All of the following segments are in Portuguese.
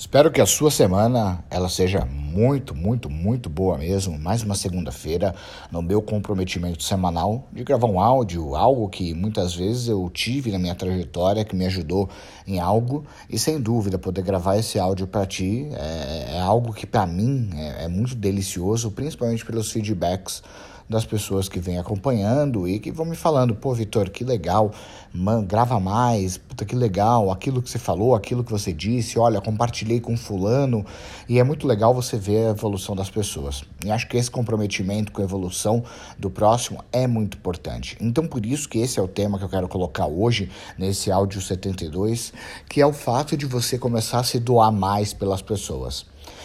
Espero que a sua semana ela seja muito, muito, muito boa mesmo. Mais uma segunda-feira no meu comprometimento semanal de gravar um áudio, algo que muitas vezes eu tive na minha trajetória que me ajudou em algo e sem dúvida poder gravar esse áudio para ti é, é, algo que para mim é, é muito delicioso, principalmente pelos feedbacks das pessoas que vêm acompanhando e que vão me falando, pô, Vitor, que legal, man, grava mais, puta que legal, aquilo que você falou, aquilo que você disse, olha, compartilhei com fulano, e é muito legal você ver a evolução das pessoas. E acho que esse comprometimento com a evolução do próximo é muito importante. Então, por isso que esse é o tema que eu quero colocar hoje, nesse áudio 72, que é o fato de você começar a se doar mais pelas pessoas.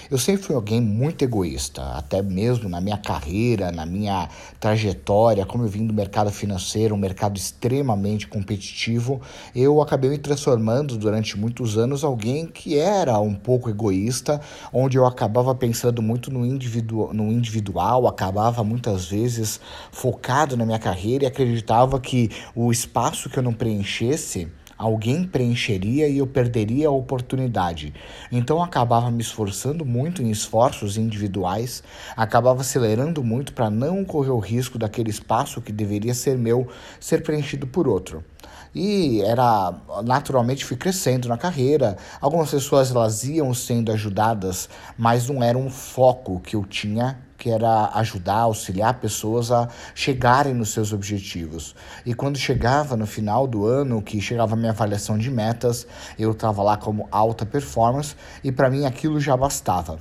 Eu sempre fui alguém muito egoísta, até mesmo na minha carreira, na minha trajetória, como eu vim do mercado financeiro, um mercado extremamente competitivo, eu acabei me transformando durante muitos anos alguém que era um pouco egoísta, onde eu acabava pensando muito no, individu no individual, acabava muitas vezes focado na minha carreira e acreditava que o espaço que eu não preenchesse alguém preencheria e eu perderia a oportunidade. Então acabava me esforçando muito em esforços individuais, acabava acelerando muito para não correr o risco daquele espaço que deveria ser meu ser preenchido por outro. E era naturalmente fui crescendo na carreira. Algumas pessoas elas iam sendo ajudadas, mas não era um foco que eu tinha que era ajudar, auxiliar pessoas a chegarem nos seus objetivos. E quando chegava no final do ano, que chegava a minha avaliação de metas, eu estava lá como alta performance e para mim aquilo já bastava.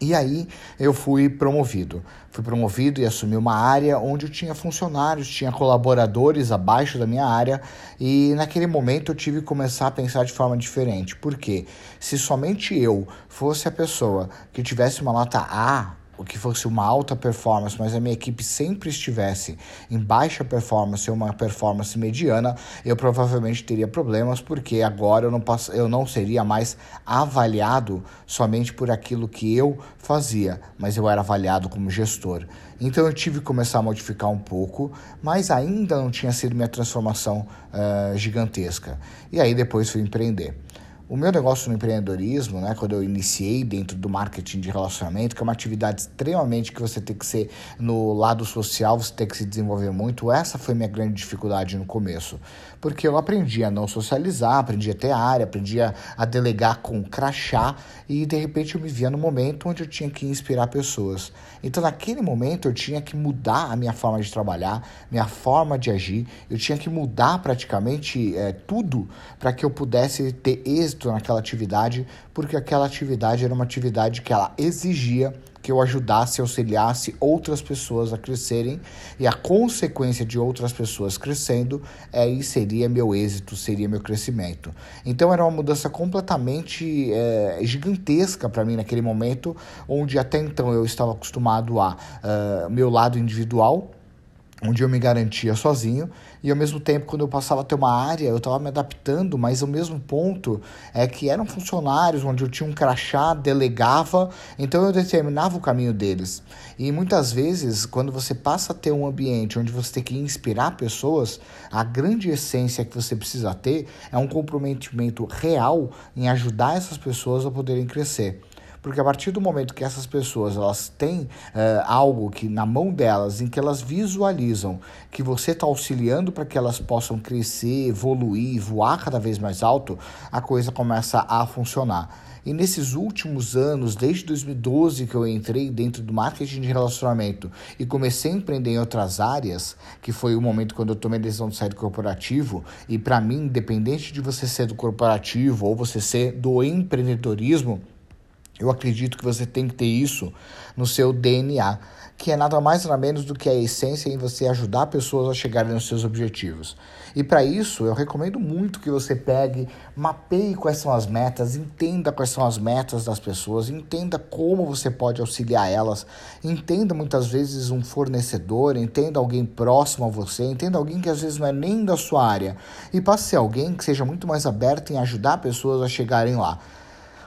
E aí eu fui promovido. Fui promovido e assumi uma área onde eu tinha funcionários, tinha colaboradores abaixo da minha área, e naquele momento eu tive que começar a pensar de forma diferente. Porque se somente eu fosse a pessoa que tivesse uma nota A que fosse uma alta performance, mas a minha equipe sempre estivesse em baixa performance ou uma performance mediana, eu provavelmente teria problemas, porque agora eu não, passo, eu não seria mais avaliado somente por aquilo que eu fazia, mas eu era avaliado como gestor. Então eu tive que começar a modificar um pouco, mas ainda não tinha sido minha transformação uh, gigantesca. E aí depois fui empreender. O meu negócio no empreendedorismo, né, quando eu iniciei dentro do marketing de relacionamento, que é uma atividade extremamente que você tem que ser no lado social, você tem que se desenvolver muito, essa foi minha grande dificuldade no começo. Porque eu aprendi a não socializar, aprendi a ter área, aprendi a, a delegar com crachá e de repente eu me via no momento onde eu tinha que inspirar pessoas. Então naquele momento eu tinha que mudar a minha forma de trabalhar, minha forma de agir, eu tinha que mudar praticamente é, tudo para que eu pudesse ter êxito êxito naquela atividade, porque aquela atividade era uma atividade que ela exigia que eu ajudasse, auxiliasse outras pessoas a crescerem e a consequência de outras pessoas crescendo aí seria meu êxito, seria meu crescimento. Então era uma mudança completamente é, gigantesca para mim naquele momento, onde até então eu estava acostumado a uh, meu lado individual onde eu me garantia sozinho e ao mesmo tempo quando eu passava a ter uma área eu estava me adaptando, mas o mesmo ponto é que eram funcionários onde eu tinha um crachá, delegava, então eu determinava o caminho deles. E muitas vezes quando você passa a ter um ambiente onde você tem que inspirar pessoas, a grande essência que você precisa ter é um comprometimento real em ajudar essas pessoas a poderem crescer. Porque a partir do momento que essas pessoas elas têm uh, algo que na mão delas, em que elas visualizam que você está auxiliando para que elas possam crescer, evoluir, voar cada vez mais alto, a coisa começa a funcionar. E nesses últimos anos, desde 2012 que eu entrei dentro do marketing de relacionamento e comecei a empreender em outras áreas, que foi o momento quando eu tomei a decisão de sair do corporativo, e para mim, independente de você ser do corporativo ou você ser do empreendedorismo, eu acredito que você tem que ter isso no seu DNA, que é nada mais nada menos do que a essência em você ajudar pessoas a chegarem nos seus objetivos. E para isso, eu recomendo muito que você pegue, mapeie quais são as metas, entenda quais são as metas das pessoas, entenda como você pode auxiliar elas, entenda muitas vezes um fornecedor, entenda alguém próximo a você, entenda alguém que às vezes não é nem da sua área e passe a alguém que seja muito mais aberto em ajudar pessoas a chegarem lá.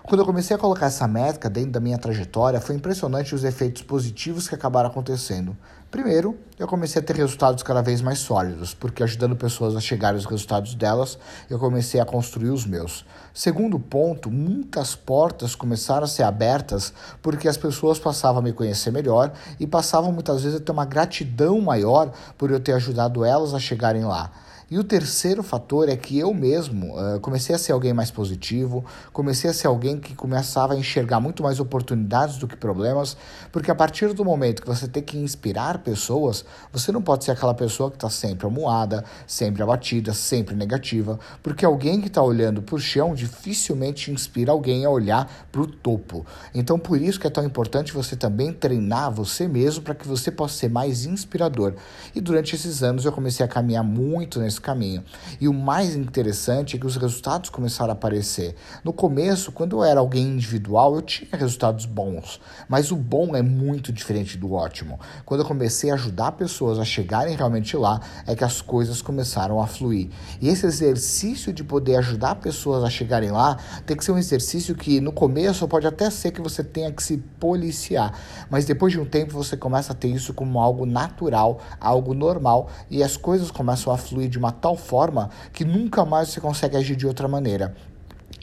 Quando eu comecei a colocar essa métrica dentro da minha trajetória, foi impressionante os efeitos positivos que acabaram acontecendo. Primeiro, eu comecei a ter resultados cada vez mais sólidos, porque ajudando pessoas a chegarem aos resultados delas, eu comecei a construir os meus. Segundo ponto, muitas portas começaram a ser abertas porque as pessoas passavam a me conhecer melhor e passavam muitas vezes a ter uma gratidão maior por eu ter ajudado elas a chegarem lá. E o terceiro fator é que eu mesmo uh, comecei a ser alguém mais positivo, comecei a ser alguém que começava a enxergar muito mais oportunidades do que problemas, porque a partir do momento que você tem que inspirar pessoas, você não pode ser aquela pessoa que está sempre amuada, sempre abatida, sempre negativa, porque alguém que está olhando para o chão dificilmente inspira alguém a olhar para o topo. Então, por isso que é tão importante você também treinar você mesmo para que você possa ser mais inspirador. E durante esses anos eu comecei a caminhar muito nesse nesse caminho. E o mais interessante é que os resultados começaram a aparecer. No começo, quando eu era alguém individual, eu tinha resultados bons, mas o bom é muito diferente do ótimo. Quando eu comecei a ajudar pessoas a chegarem realmente lá, é que as coisas começaram a fluir. E esse exercício de poder ajudar pessoas a chegarem lá tem que ser um exercício que no começo pode até ser que você tenha que se policiar, mas depois de um tempo você começa a ter isso como algo natural, algo normal e as coisas começam a fluir de uma uma tal forma que nunca mais você consegue agir de outra maneira.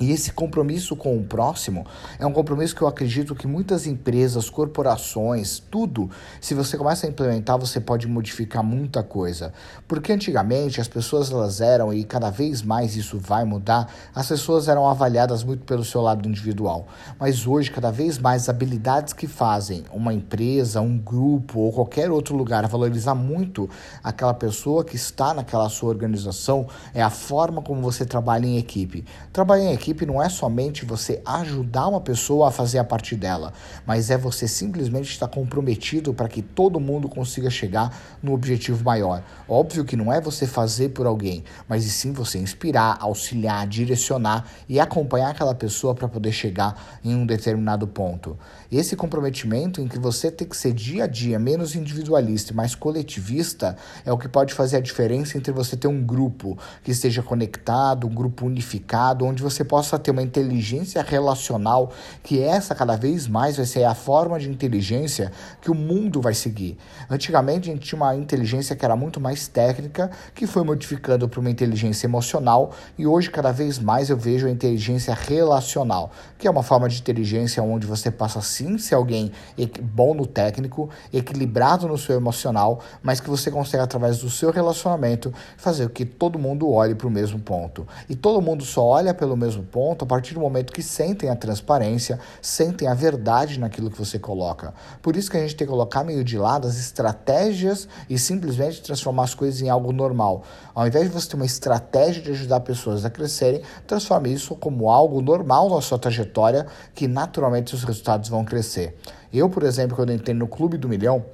E esse compromisso com o próximo é um compromisso que eu acredito que muitas empresas, corporações, tudo, se você começa a implementar, você pode modificar muita coisa. Porque antigamente as pessoas elas eram, e cada vez mais isso vai mudar, as pessoas eram avaliadas muito pelo seu lado individual. Mas hoje, cada vez mais, habilidades que fazem uma empresa, um grupo ou qualquer outro lugar valorizar muito aquela pessoa que está naquela sua organização é a forma como você trabalha em equipe. Trabalhar em equipe equipe não é somente você ajudar uma pessoa a fazer a parte dela, mas é você simplesmente estar comprometido para que todo mundo consiga chegar no objetivo maior. Óbvio que não é você fazer por alguém, mas e sim você inspirar, auxiliar, direcionar e acompanhar aquela pessoa para poder chegar em um determinado ponto. Esse comprometimento em que você tem que ser dia a dia menos individualista e mais coletivista é o que pode fazer a diferença entre você ter um grupo que esteja conectado, um grupo unificado, onde você possa ter uma inteligência relacional, que essa cada vez mais vai ser a forma de inteligência que o mundo vai seguir. Antigamente a gente tinha uma inteligência que era muito mais técnica, que foi modificando para uma inteligência emocional, e hoje cada vez mais eu vejo a inteligência relacional, que é uma forma de inteligência onde você passa sim ser alguém bom no técnico, equilibrado no seu emocional, mas que você consegue através do seu relacionamento fazer com que todo mundo olhe para o mesmo ponto. E todo mundo só olha pelo mesmo ponto a partir do momento que sentem a transparência, sentem a verdade naquilo que você coloca. Por isso que a gente tem que colocar meio de lado as estratégias e simplesmente transformar as coisas em algo normal. Ao invés de você ter uma estratégia de ajudar pessoas a crescerem, transforme isso como algo normal na sua trajetória, que naturalmente os resultados vão crescer. Eu, por exemplo, quando entrei no Clube do Milhão,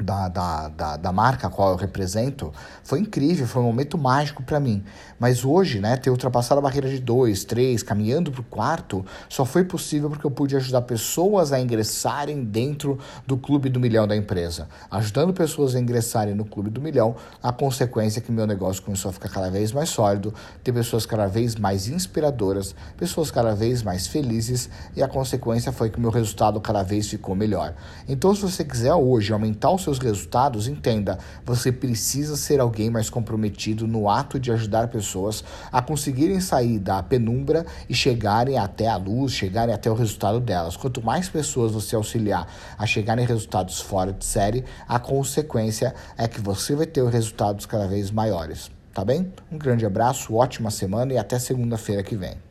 da, da, da, da, marca a qual eu represento, foi incrível, foi um momento mágico para mim. Mas hoje, né, ter ultrapassado a barreira de dois, três, caminhando para o quarto, só foi possível porque eu pude ajudar pessoas a ingressarem dentro do clube do milhão da empresa. Ajudando pessoas a ingressarem no clube do milhão, a consequência é que meu negócio começou a ficar cada vez mais sólido, ter pessoas cada vez mais inspiradoras, pessoas cada vez mais felizes, e a consequência foi que meu resultado cada vez ficou melhor. Então, se você quiser hoje aumentar o seu seus resultados, entenda, você precisa ser alguém mais comprometido no ato de ajudar pessoas a conseguirem sair da penumbra e chegarem até a luz, chegarem até o resultado delas. Quanto mais pessoas você auxiliar a chegarem resultados fora de série, a consequência é que você vai ter resultados cada vez maiores. Tá bem? Um grande abraço, ótima semana e até segunda-feira que vem.